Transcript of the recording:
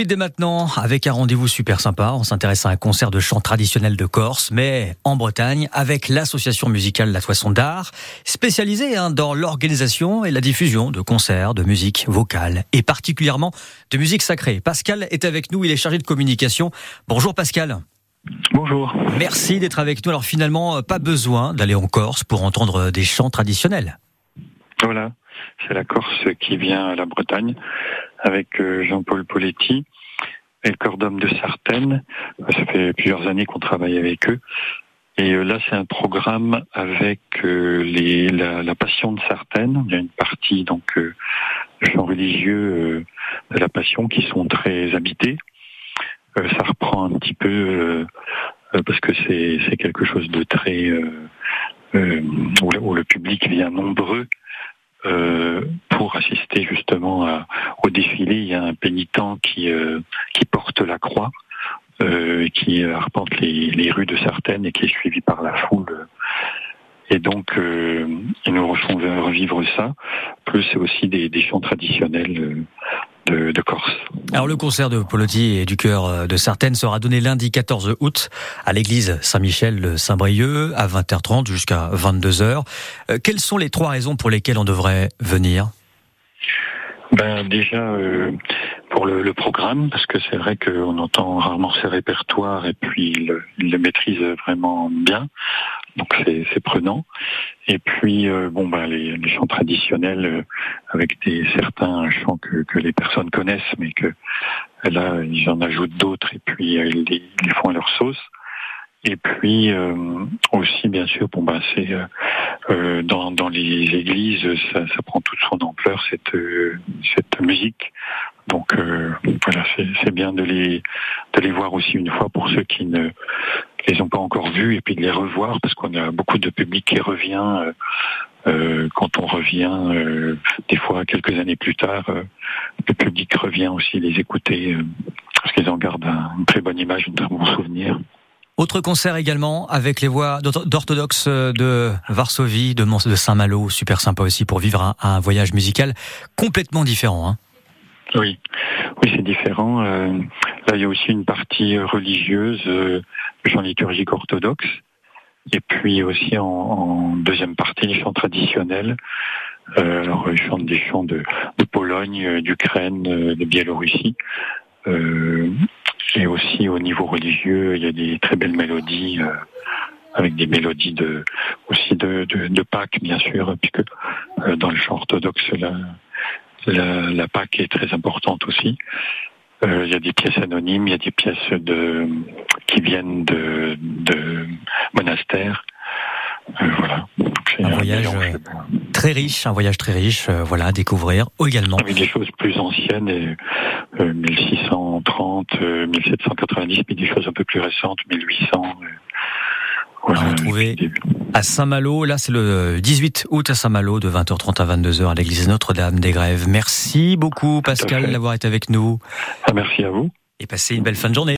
Et dès maintenant, avec un rendez-vous super sympa, on s'intéresse à un concert de chant traditionnel de Corse, mais en Bretagne, avec l'association musicale La Toisson d'Art, spécialisée hein, dans l'organisation et la diffusion de concerts de musique vocale, et particulièrement de musique sacrée. Pascal est avec nous, il est chargé de communication. Bonjour Pascal. Bonjour. Merci d'être avec nous. Alors finalement, pas besoin d'aller en Corse pour entendre des chants traditionnels. Voilà, c'est la Corse qui vient à la Bretagne avec euh, Jean-Paul Poletti et le corps d'homme de Sartène. Ça fait plusieurs années qu'on travaille avec eux. Et euh, là, c'est un programme avec euh, les, la, Passion de Sartène. Il y a une partie donc chants religieux de la Passion qui sont très habités. ça reprend un petit peu parce que c'est quelque chose de très où, le public vient nombreux euh, pour assister justement au défilé. Il y a un pénitent qui, euh, qui porte la croix, euh, qui arpente les, les, rues de Sartène et qui est suivi par la foule. Et donc, ils nous refont revivre ça. Plus c'est aussi des, des chants traditionnels de, Corse. Alors le concert de Polotti et du cœur euh, de Sartène sera donné lundi 14 août à l'église Saint-Michel de Saint-Brieuc à 20h30 jusqu'à 22h. Euh, quelles sont les trois raisons pour lesquelles on devrait venir? Ben déjà euh, pour le, programme parce que c'est vrai qu'on entend rarement ses répertoires et puis il, le maîtrise vraiment bien. Donc c'est prenant. Et puis euh, bon ben les, les, chants traditionnels euh, avec des certains chants que, que, les personnes connaissent mais que là ils en ajoutent d'autres et puis ils, ils font à leur sauce et puis aussi bien sûr bon ben c'est euh, dans, dans, les églises, ça, ça, prend toute son ampleur cette cette musique. Donc euh, voilà, c'est bien de les de les voir aussi une fois pour ceux qui ne les ont pas encore vus et puis de les revoir parce qu'on a beaucoup de public qui revient euh, euh quand on revient des fois quelques années plus tard. le public revient aussi les écouter parce qu'ils en gardent une très bonne image, un très bon souvenir. Autre concert également avec les voix d'orthodoxes de Varsovie, de, de Saint-Malo, super sympa aussi pour vivre un, voyage musical complètement différent. Hein. Oui, oui, c'est différent. Euh, là, il y a aussi une partie religieuse, euh, chant liturgique orthodoxe, et puis aussi en, deuxième partie les chants traditionnels. Euh, alors, ils chantent des chants de, Pologne, euh, d'Ukraine, de Biélorussie. Euh, et aussi au niveau religieux, il y a des très belles mélodies, euh, avec des mélodies de aussi de, de, de Pâques, bien sûr, puisque euh, dans le chant orthodoxe, la, la, la, Pâque est très importante aussi. Euh, il y a des pièces anonymes, il y a des pièces de qui viennent de, de monastères. voilà. Un, voyage très riche, un voyage très riche, voilà, à découvrir également. Avec des choses plus anciennes, et, 1630, 1790, mais des choses un peu plus récentes, 1800. Voilà, on retrouver à Saint-Malo. Là, c'est le 18 août à Saint-Malo, de 20h30 à 22h à l'église Notre-Dame des Grèves. Merci beaucoup, Pascal, d'avoir été avec nous. Ah, merci à vous. Et passez une belle fin de journée.